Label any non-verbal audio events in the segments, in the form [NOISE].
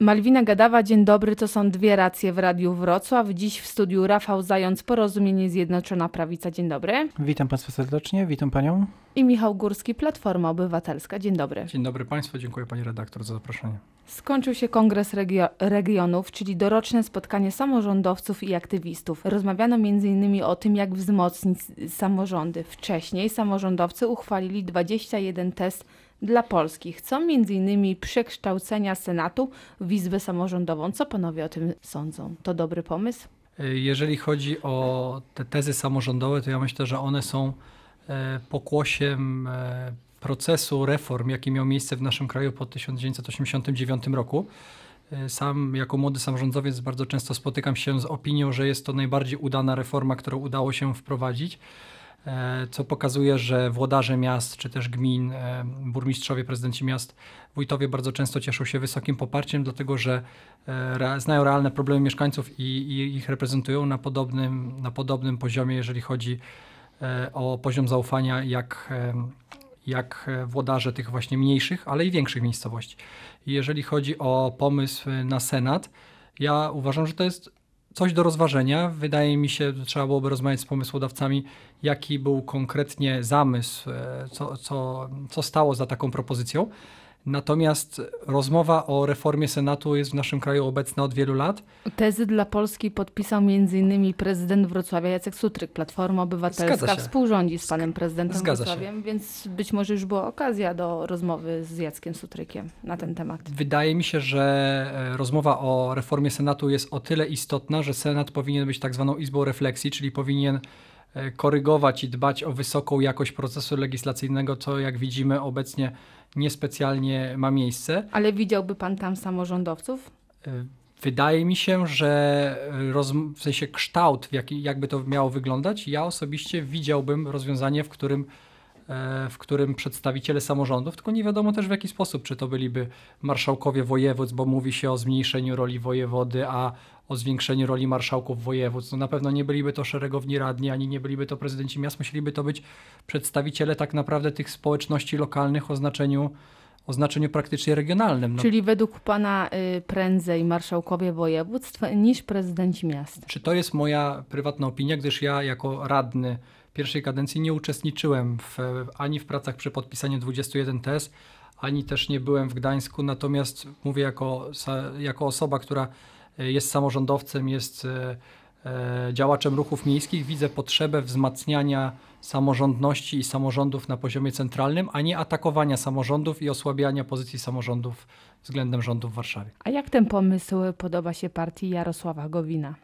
Malwina Gadawa, dzień dobry, to są dwie racje w Radiu Wrocław. Dziś w studiu Rafał Zając, Porozumienie Zjednoczona Prawica, dzień dobry. Witam Państwa serdecznie, witam Panią. I Michał Górski, Platforma Obywatelska, dzień dobry. Dzień dobry Państwu, dziękuję Pani redaktor za zaproszenie. Skończył się Kongres Regio Regionów, czyli doroczne spotkanie samorządowców i aktywistów. Rozmawiano m.in. o tym, jak wzmocnić samorządy. Wcześniej samorządowcy uchwalili 21 test dla Polski. Chcą m.in. przekształcenia Senatu w Izbę Samorządową. Co panowie o tym sądzą? To dobry pomysł? Jeżeli chodzi o te tezy samorządowe, to ja myślę, że one są e, pokłosiem e, procesu reform, jaki miał miejsce w naszym kraju po 1989 roku. E, sam jako młody samorządowiec bardzo często spotykam się z opinią, że jest to najbardziej udana reforma, którą udało się wprowadzić. E, co pokazuje, że włodarze miast czy też gmin, e, burmistrzowie, prezydenci miast, wójtowie bardzo często cieszą się wysokim poparciem, dlatego że e, znają realne problemy mieszkańców i, i ich reprezentują na podobnym, na podobnym poziomie, jeżeli chodzi o poziom zaufania, jak, jak włodarze tych właśnie mniejszych, ale i większych miejscowości. Jeżeli chodzi o pomysł na Senat, ja uważam, że to jest coś do rozważenia. Wydaje mi się, że trzeba byłoby rozmawiać z pomysłodawcami, jaki był konkretnie zamysł, e, co, co, co stało za taką propozycją. Natomiast rozmowa o reformie Senatu jest w naszym kraju obecna od wielu lat. Tezy dla Polski podpisał m.in. prezydent Wrocławia Jacek Sutryk. Platforma Obywatelska współrządzi z panem prezydentem Zgadza Wrocławiem, się. więc być może już była okazja do rozmowy z Jackiem Sutrykiem na ten temat. Wydaje mi się, że e, rozmowa o reformie Senatu jest o tyle istotna, że Senat powinien być tak zwaną izbą refleksji, czyli powinien e, korygować i dbać o wysoką jakość procesu legislacyjnego, co jak widzimy obecnie niespecjalnie ma miejsce. Ale widziałby pan tam samorządowców? E, wydaje mi się, że roz, w sensie kształt, w jaki, jakby to miało wyglądać, ja osobiście widziałbym rozwiązanie, w którym, w którym przedstawiciele samorządów, tylko nie wiadomo też w jaki sposób, czy to byliby marszałkowie województw, bo mówi się o zmniejszeniu roli wojewody, a o zwiększeniu roli marszałków województw. No na pewno nie byliby to szeregowni radni, ani nie byliby to prezydenci miast, musieliby to być przedstawiciele tak naprawdę tych społeczności lokalnych o znaczeniu o znaczeniu praktycznie regionalnym. No. Czyli według Pana y, prędzej marszałkowie województw niż prezydenci miast? Czy to jest moja prywatna opinia, gdyż ja jako radny pierwszej kadencji nie uczestniczyłem w, ani w pracach przy podpisaniu 21 TS, ani też nie byłem w Gdańsku, natomiast mówię jako, jako osoba, która jest samorządowcem, jest e, e, działaczem ruchów miejskich, widzę potrzebę wzmacniania samorządności i samorządów na poziomie centralnym, a nie atakowania samorządów i osłabiania pozycji samorządów względem rządu w Warszawie. A jak ten pomysł podoba się partii Jarosława Gowina?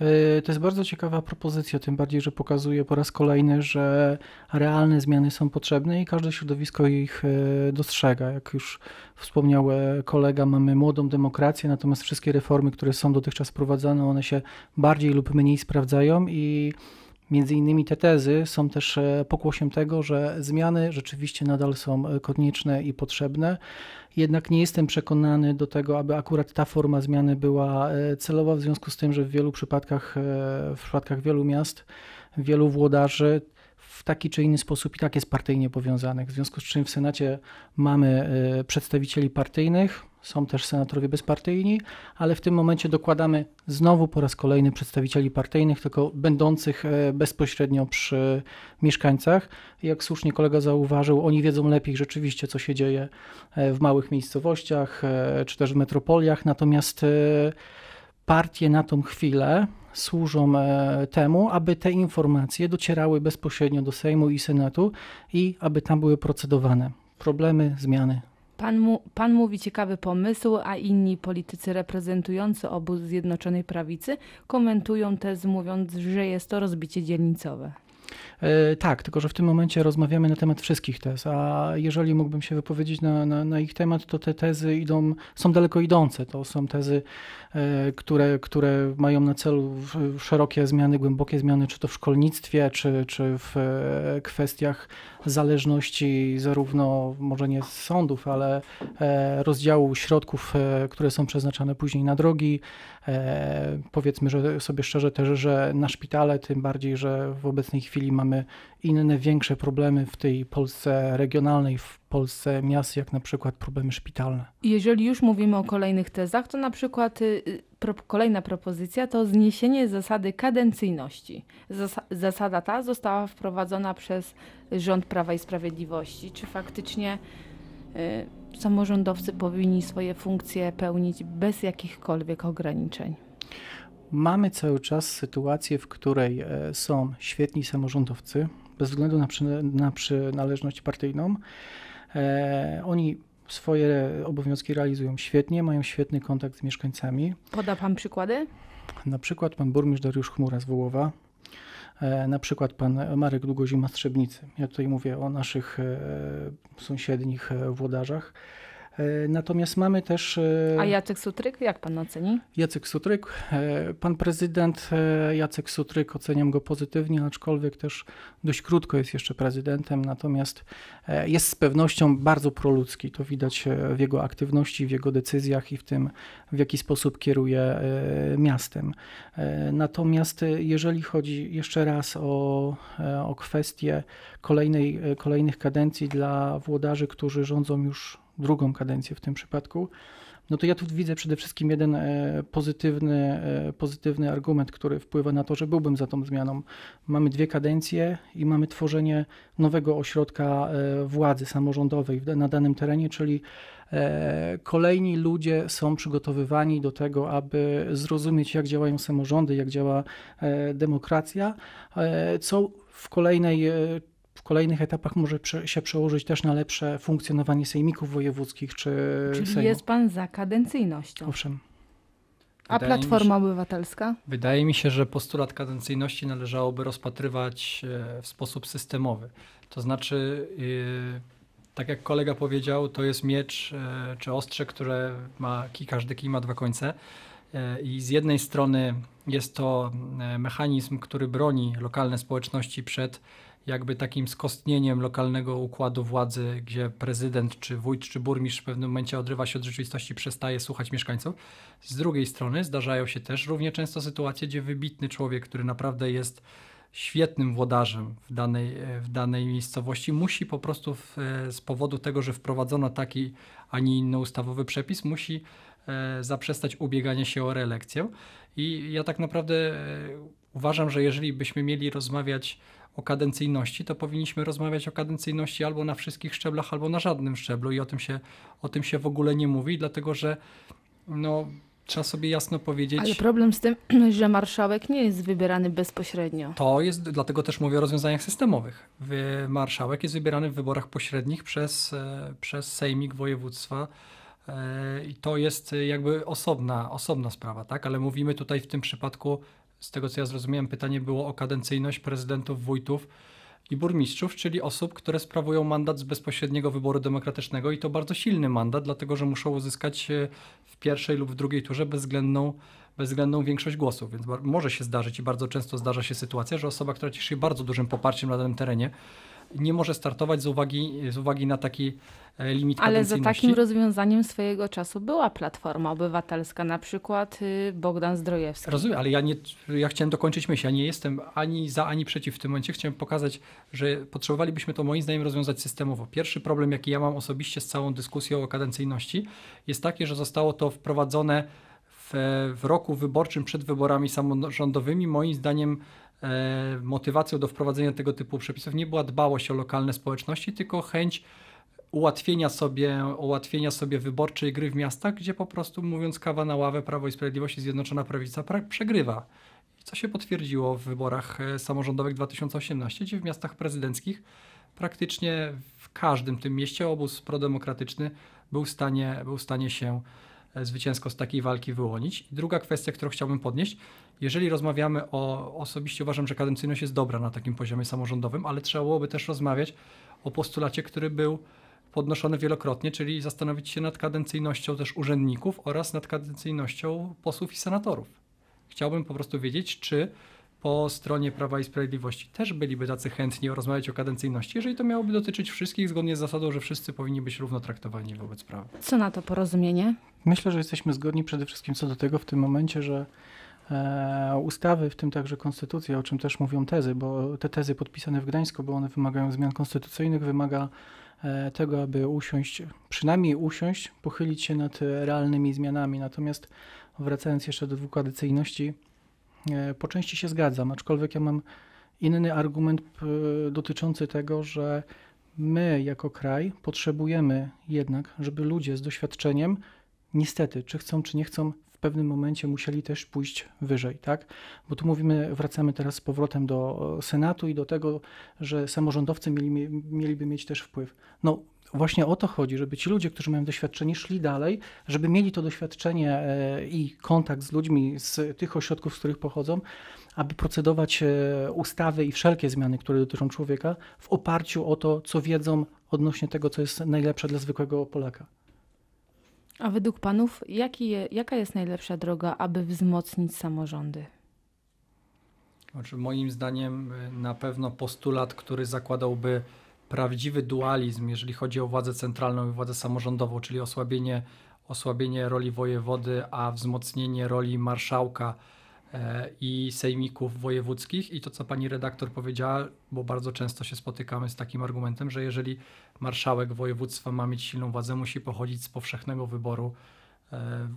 E, to jest bardzo ciekawa propozycja, tym bardziej, że pokazuje po raz kolejny, że realne zmiany są potrzebne i każde środowisko ich e, dostrzega. Jak już wspomniał e, kolega, mamy młodą demokrację, natomiast wszystkie reformy, które są dotychczas wprowadzane, one się bardziej lub mniej sprawdzają i Między innymi te tezy są też pokłosiem tego, że zmiany rzeczywiście nadal są konieczne i potrzebne. Jednak nie jestem przekonany do tego, aby akurat ta forma zmiany była e, celowa, w związku z tym, że w wielu przypadkach, e, w przypadkach wielu miast, wielu włodarzy w taki czy inny sposób i tak jest partyjnie powiązanych. W związku z czym w Senacie mamy e, przedstawicieli partyjnych, są też senatorowie bezpartyjni, ale w tym momencie dokładamy znowu po raz kolejny przedstawicieli partyjnych, tylko będących e, bezpośrednio przy mieszkańcach. Jak słusznie kolega zauważył, oni wiedzą lepiej rzeczywiście, co się dzieje e, w małych miejscowościach e, czy też w metropoliach, natomiast partie na tą chwilę służą temu, aby te informacje docierały bezpośrednio do Sejmu i Senatu i aby tam były procedowane. Problemy, zmiany Pan, mu, pan mówi ciekawy pomysł, a inni politycy reprezentujący obóz Zjednoczonej Prawicy komentują tez mówiąc, że jest to rozbicie dzielnicowe. E, tak, tylko że w tym momencie rozmawiamy na temat wszystkich tez, a jeżeli mógłbym się wypowiedzieć na, na, na ich temat, to te tezy idą, są daleko idące. To są tezy, e, które, które mają na celu szerokie zmiany, głębokie zmiany, czy to w szkolnictwie, czy, czy w e, kwestiach zależności zarówno, może nie z sądów, ale rozdziału środków, które są przeznaczane później na drogi. Powiedzmy że sobie szczerze też, że na szpitale, tym bardziej, że w obecnej chwili chwili mamy inne, większe problemy w tej Polsce regionalnej, w Polsce miast, jak na przykład problemy szpitalne. Jeżeli już mówimy o kolejnych tezach, to na przykład y, pro, kolejna propozycja to zniesienie zasady kadencyjności. Zasa zasada ta została wprowadzona przez rząd Prawa i Sprawiedliwości. Czy faktycznie y, samorządowcy powinni swoje funkcje pełnić bez jakichkolwiek ograniczeń? Mamy cały czas sytuację, w której e, są świetni samorządowcy, bez względu na, przy, na przynależność partyjną. E, oni swoje obowiązki realizują świetnie, mają świetny kontakt z mieszkańcami. Poda pan przykłady? Na przykład pan burmistrz Dariusz Chmura z Wołowa, e, na przykład pan Marek Długozima z Trzebnicy. Ja tutaj mówię o naszych e, sąsiednich włodarzach. E, Natomiast mamy też e, A Jacek Sutryk, jak pan oceni? Jacek Sutryk. E, Pan prezydent Jacek Sutryk, oceniam go pozytywnie, aczkolwiek też dość krótko jest jeszcze prezydentem, natomiast jest z pewnością bardzo proludzki. To widać w jego aktywności, w jego decyzjach i w tym, w jaki sposób kieruje miastem. Natomiast jeżeli chodzi jeszcze raz o, o kwestię kolejnej, kolejnych kadencji dla włodarzy, którzy rządzą już drugą kadencję w tym przypadku, no to ja tu widzę przede wszystkim jeden e, pozytywny, e, pozytywny argument, który wpływa na to, że byłbym za tą zmianą. Mamy dwie kadencje i mamy tworzenie nowego ośrodka e, władzy samorządowej na danym terenie, czyli kolejni ludzie są przygotowywani do tego, aby zrozumieć, jak działają samorządy, jak działa demokracja, co w kolejnej w kolejnych etapach może się przełożyć też na lepsze funkcjonowanie sejmików wojewódzkich czy Czyli sejmu. jest pan za kadencyjnością. Owszem. A Wydaje mi się- Platforma Obywatelska? Wydaje mi się, że postulat kadencyjności należałoby rozpatrywać e, w sposób systemowy. To znaczy, e, tak jak kolega powiedział, to jest miecz e, czy ostrze, które ma kij, każdy kij ma dwa końce. I z jednej strony jest to mechanizm, który broni lokalne społeczności przed jakby takim skostnieniem lokalnego układu władzy, gdzie prezydent, czy wójt, czy burmistrz w pewnym momencie odrywa się od rzeczywistości, przestaje słuchać mieszkańców. Z drugiej strony zdarzają się też równie często sytuacje, gdzie wybitny człowiek, który naprawdę jest świetnym włodarzem w danej, e, w danej miejscowości, musi po prostu w, e, z powodu tego, że wprowadzono taki, a nie inny ustawowy przepis, musi e, zaprzestać ubiegania się o reelekcję. I ja tak naprawdę uważam, że jeżeli byśmy mieli rozmawiać o kadencyjności, to powinniśmy rozmawiać o kadencyjności albo na wszystkich szczeblach, albo na żadnym szczeblu i o tym się, o tym się w ogóle nie mówi, dlatego że no, trzeba sobie jasno powiedzieć. Ale problem z tym, [CLEARS THROAT] że marszałek nie jest wybierany bezpośrednio. To jest, dlatego też mówię o rozwiązaniach systemowych. Wy- Marszałek jest wybierany w wyborach pośrednich przez, e, przez Sejmik Województwa e, i to jest jakby osobna, osobna sprawa, tak? Ale mówimy tutaj w tym przypadku, z tego co ja zrozumiałem, pytanie było o kadencyjność prezydentów, wójtów i burmistrzów, czyli osób, które sprawują mandat z bezpośredniego wyboru demokratycznego i to bardzo silny mandat, dlatego że muszą uzyskać e, w pierwszej lub w drugiej turze bezwzględną bezwzględną większość głosów, więc może się zdarzyć i bardzo często zdarza się sytuacja, że osoba, która cieszy się bardzo dużym poparciem na danym terenie, nie może startować z uwagi, z uwagi na taki e, limit Ale za takim rozwiązaniem swojego czasu była Platforma Obywatelska, na przykład y, Bogdan Zdrojewski. Rozumiem, ale ja, nie, ja chciałem dokończyć myśl. Ja nie jestem ani za, ani przeciw w tym momencie. Chciałem pokazać, że potrzebowalibyśmy to moim zdaniem rozwiązać systemowo. Pierwszy problem, jaki ja mam osobiście z całą dyskusją o kadencyjności, jest taki, że zostało to wprowadzone w, w roku wyborczym przed wyborami samorządowymi. Moim zdaniem motywacją do wprowadzenia tego typu przepisów nie była dbałość o lokalne społeczności, tylko chęć ułatwienia sobie, ułatwienia sobie wyborczej gry w miastach, gdzie po prostu mówiąc kawa na ławę Prawo i Sprawiedliwość i Zjednoczona Prawica pra- przegrywa. Co się potwierdziło w wyborach e, samorządowych 2018, gdzie w miastach prezydenckich praktycznie w każdym tym mieście obóz prodemokratyczny był w stanie, był w stanie się e, zwycięsko z takiej walki wyłonić. I druga kwestia, którą chciałbym podnieść, jeżeli rozmawiamy o, osobiście uważam, że kadencyjność jest dobra na takim poziomie samorządowym, ale trzeba byłoby też rozmawiać o postulacie, który był podnoszony wielokrotnie, czyli zastanowić się nad kadencyjnością też urzędników oraz nad kadencyjnością posłów i senatorów. Chciałbym po prostu wiedzieć, czy po stronie Prawa i Sprawiedliwości też byliby tacy chętni rozmawiać o kadencyjności, jeżeli to miałoby dotyczyć wszystkich zgodnie z zasadą, że wszyscy powinni być równo traktowani wobec prawa. Co na to porozumienie? Myślę, że jesteśmy zgodni przede wszystkim co do tego w tym momencie, że e, ustawy, w tym także konstytucja, o czym też mówią tezy, bo te tezy podpisane w Gdańsku, bo one wymagają zmian konstytucyjnych, wymaga e, tego, aby usiąść, przynajmniej usiąść, pochylić się nad realnymi zmianami. Natomiast wracając jeszcze do dwukadencyjności, e, po części się zgadzam, aczkolwiek ja mam inny argument dotyczący tego, że my jako kraj potrzebujemy jednak, żeby ludzie z doświadczeniem, niestety, czy chcą, czy nie chcą, w pewnym momencie musieli też pójść wyżej, tak? Bo tu mówimy, wracamy teraz z powrotem do Senatu i do tego, że samorządowcy mieli, mieliby mieć też wpływ. No właśnie o to chodzi, żeby ci ludzie, którzy mają doświadczenie, szli dalej, żeby mieli to doświadczenie e, i kontakt z ludźmi z tych ośrodków, z których pochodzą, aby procedować e, ustawy i wszelkie zmiany, które dotyczą człowieka, w oparciu o to, co wiedzą odnośnie tego, co jest najlepsze dla zwykłego Polaka. A według panów, je, jaka jest najlepsza droga, aby wzmocnić samorządy? Znaczy, moim zdaniem y, na pewno postulat, który zakładałby prawdziwy dualizm, jeżeli chodzi o władzę centralną i władzę samorządową, czyli osłabienie, osłabienie roli wojewody, a wzmocnienie roli marszałka i sejmików wojewódzkich. I to, co pani redaktor powiedziała, bo bardzo często się spotykamy z takim argumentem, że jeżeli marszałek województwa ma mieć silną władzę, musi pochodzić z powszechnego wyboru. e,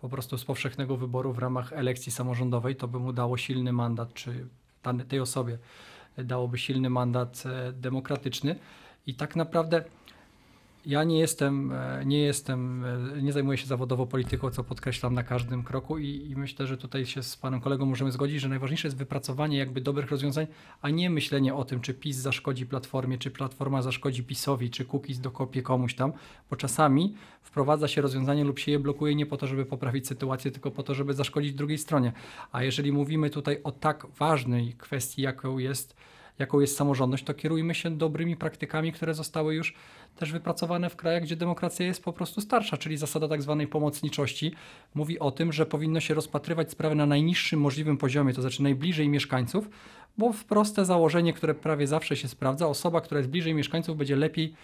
Po prostu z powszechnego wyboru w ramach elekcji samorządowej, to by mu dało silny mandat, czy tej osobie dałoby silny mandat e, demokratyczny. I tak naprawdę ja nie jestem, e, nie jestem, e, nie zajmuję się zawodowo polityką, co podkreślam na każdym kroku i, i myślę, że tutaj się z panem kolegą możemy zgodzić, że najważniejsze jest wypracowanie jakby dobrych rozwiązań, a nie myślenie o tym, czy PiS zaszkodzi Platformie, czy Platforma zaszkodzi PiSowi, czy Kukiz dokopie komuś tam, bo czasami wprowadza się rozwiązanie lub się je blokuje nie po to, żeby poprawić sytuację, tylko po to, żeby zaszkodzić drugiej stronie. A jeżeli mówimy tutaj o tak ważnej kwestii, jaką jest, jaką jest samorządność, to kierujmy się dobrymi praktykami, które zostały już też wypracowane w krajach, gdzie demokracja jest po prostu starsza, czyli zasada tak zwanej pomocniczości mówi o tym, że powinno się rozpatrywać sprawy na najniższym możliwym poziomie, to znaczy najbliżej mieszkańców, bo w proste założenie, które prawie zawsze się sprawdza, osoba, która jest bliżej mieszkańców będzie lepiej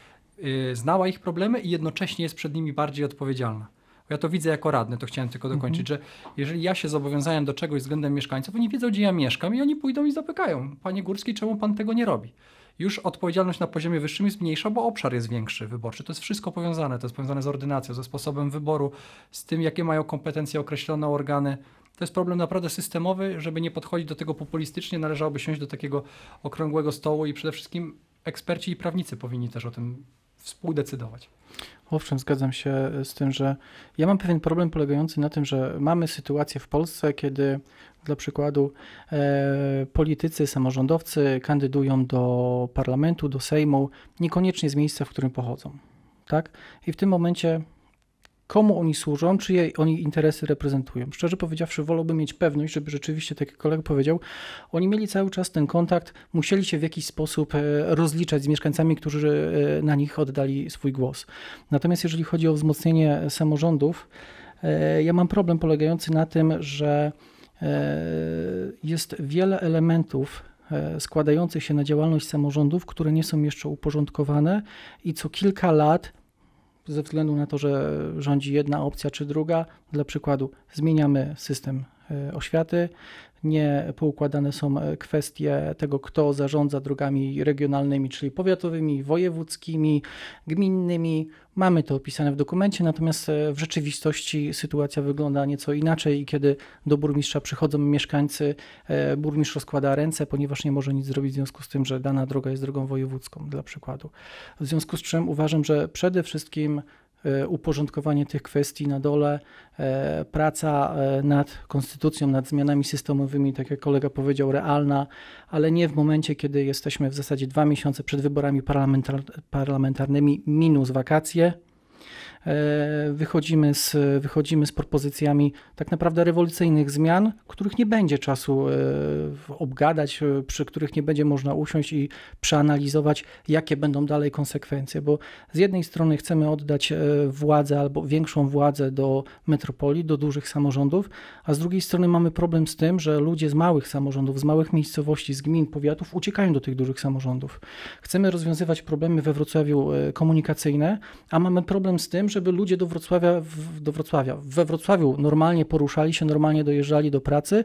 y, znała ich problemy i jednocześnie jest przed nimi bardziej odpowiedzialna. Ja to widzę jako radny, to chciałem tylko dokończyć, że jeżeli ja się zobowiązałem do czegoś względem mieszkańców, oni wiedzą, gdzie ja mieszkam i oni pójdą i zapykają. Panie Górski, czemu pan tego nie robi? Już odpowiedzialność na poziomie wyższym jest mniejsza, bo obszar jest większy wyborczy. To jest wszystko powiązane. To jest powiązane z ordynacją, ze sposobem wyboru, z tym, jakie mają kompetencje określone organy. To jest problem naprawdę systemowy, żeby nie podchodzić do tego populistycznie, należałoby siąść do takiego okrągłego stołu i przede wszystkim eksperci i prawnicy powinni też o tym współdecydować. Owszem, zgadzam się z tym, że ja mam pewien problem polegający na tym, że mamy sytuację w Polsce, kiedy dla przykładu e, politycy, samorządowcy kandydują do parlamentu, do Sejmu, niekoniecznie z miejsca, w którym pochodzą. Tak? I w tym momencie komu oni służą, czyje oni interesy reprezentują. Szczerze powiedziawszy, wolałbym mieć pewność, żeby rzeczywiście, tak jak kolega powiedział, oni mieli cały czas ten kontakt, musieli się w jakiś sposób e, rozliczać z mieszkańcami, którzy e, na nich oddali swój głos. Natomiast jeżeli chodzi o wzmocnienie samorządów, e, ja mam problem polegający na tym, że jest wiele elementów składających się na działalność samorządów, które nie są jeszcze uporządkowane i co kilka lat ze względu na to, że rządzi jedna opcja czy druga, dla przykładu zmieniamy system oświaty, nie poukładane są e, kwestie tego, kto zarządza drogami regionalnymi, czyli powiatowymi, wojewódzkimi, gminnymi. Mamy to opisane w dokumencie, natomiast e, w rzeczywistości sytuacja wygląda nieco inaczej i kiedy do burmistrza przychodzą mieszkańcy, e, burmistrz rozkłada ręce, ponieważ nie może nic zrobić w związku z tym, że dana droga jest drogą wojewódzką, dla przykładu. W związku z czym uważam, że przede wszystkim e, uporządkowanie tych kwestii na dole, e, praca e, nad konstytucją, nad zmianami systemowymi, tak jak kolega powiedział, realna, ale nie w momencie, kiedy jesteśmy w zasadzie dwa miesiące przed wyborami parlamentar parlamentarnymi minus wakacje. E, Wychodzimy z, wychodzimy z propozycjami tak naprawdę rewolucyjnych zmian, których nie będzie czasu e, obgadać, e, przy których nie będzie można usiąść i przeanalizować, jakie będą dalej konsekwencje, bo z jednej strony chcemy oddać władzę albo większą władzę do metropolii, do dużych samorządów, a z drugiej strony mamy problem z tym, że ludzie z małych samorządów, z małych miejscowości, z gmin, powiatów uciekają do tych dużych samorządów. Chcemy rozwiązywać problemy we Wrocławiu komunikacyjne, a mamy problem z tym, żeby ludzie do Wrocławia, w- do Wrocławia, we Wrocławiu normalnie poruszali się, normalnie dojeżdżali do pracy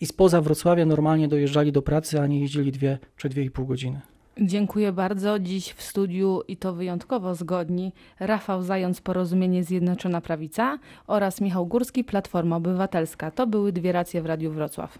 i spoza Wrocławia normalnie dojeżdżali do pracy, a nie jeździli dwie czy dwie i pół godziny. Dziękuję bardzo. Dziś w studiu i to wyjątkowo zgodni Rafał Zając, Porozumienie Zjednoczona Prawica oraz Michał Górski, Platforma Obywatelska. To były dwie racje w Radiu Wrocław.